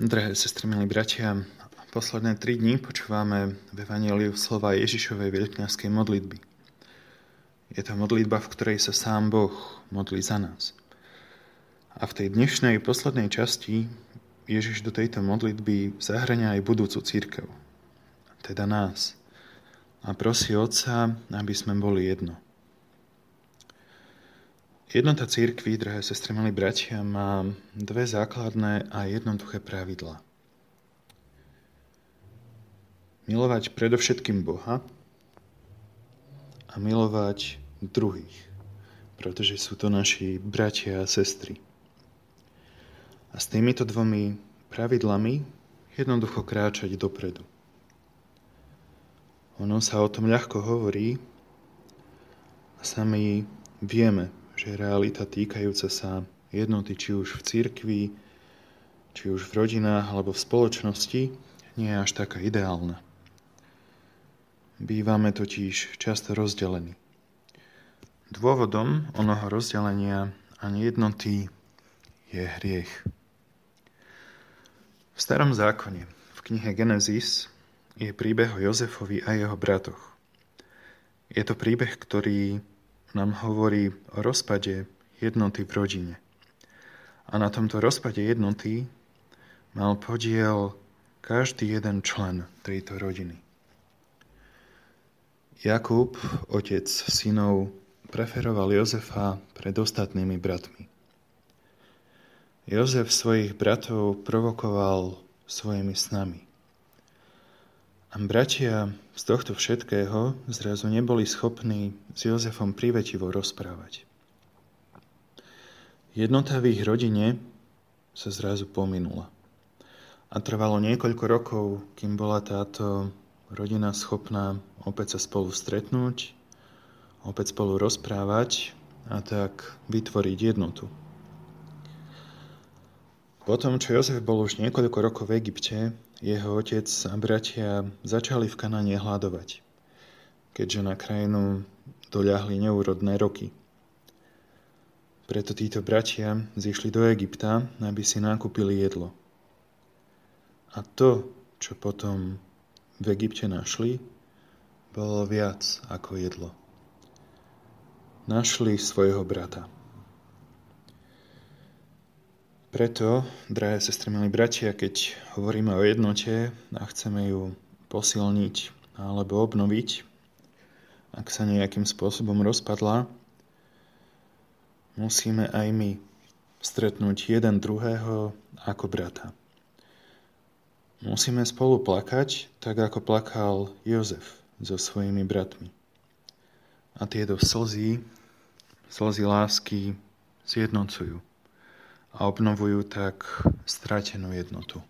Drahé sestry, milí bratia, posledné tri dni počúvame v Evangeliu slova Ježišovej veľkňazskej modlitby. Je to modlitba, v ktorej sa sám Boh modlí za nás. A v tej dnešnej poslednej časti Ježiš do tejto modlitby zahrania aj budúcu církev, teda nás. A prosí Otca, aby sme boli jedno. Jednota církvy, drahé sestry, milí bratia, má dve základné a jednoduché pravidla. Milovať predovšetkým Boha a milovať druhých, pretože sú to naši bratia a sestry. A s týmito dvomi pravidlami jednoducho kráčať dopredu. Ono sa o tom ľahko hovorí a sami vieme, že realita týkajúca sa jednoty či už v cirkvi, či už v rodinách alebo v spoločnosti nie je až taká ideálna. Bývame totiž často rozdelení. Dôvodom onoho rozdelenia a nejednoty je hriech. V starom zákone, v knihe Genesis, je príbeh o Jozefovi a jeho bratoch. Je to príbeh, ktorý nám hovorí o rozpade jednoty v rodine. A na tomto rozpade jednoty mal podiel každý jeden člen tejto rodiny. Jakub, otec synov, preferoval Jozefa pred ostatnými bratmi. Jozef svojich bratov provokoval svojimi snami. A bratia z tohto všetkého zrazu neboli schopní s Jozefom privetivo rozprávať. Jednota v ich rodine sa zrazu pominula. A trvalo niekoľko rokov, kým bola táto rodina schopná opäť sa spolu stretnúť, opäť spolu rozprávať a tak vytvoriť jednotu. Potom, čo Jozef bol už niekoľko rokov v Egypte, jeho otec a bratia začali v Kanáne hľadovať, keďže na krajinu doľahli neúrodné roky. Preto títo bratia zišli do Egypta, aby si nakúpili jedlo. A to, čo potom v Egypte našli, bolo viac ako jedlo. Našli svojho brata. Preto, drahé sestry, milí bratia, keď hovoríme o jednote a chceme ju posilniť alebo obnoviť, ak sa nejakým spôsobom rozpadla, musíme aj my stretnúť jeden druhého ako brata. Musíme spolu plakať, tak ako plakal Jozef so svojimi bratmi. A tieto slzy, slzy lásky zjednocujú a obnovujú tak stratenú jednotu.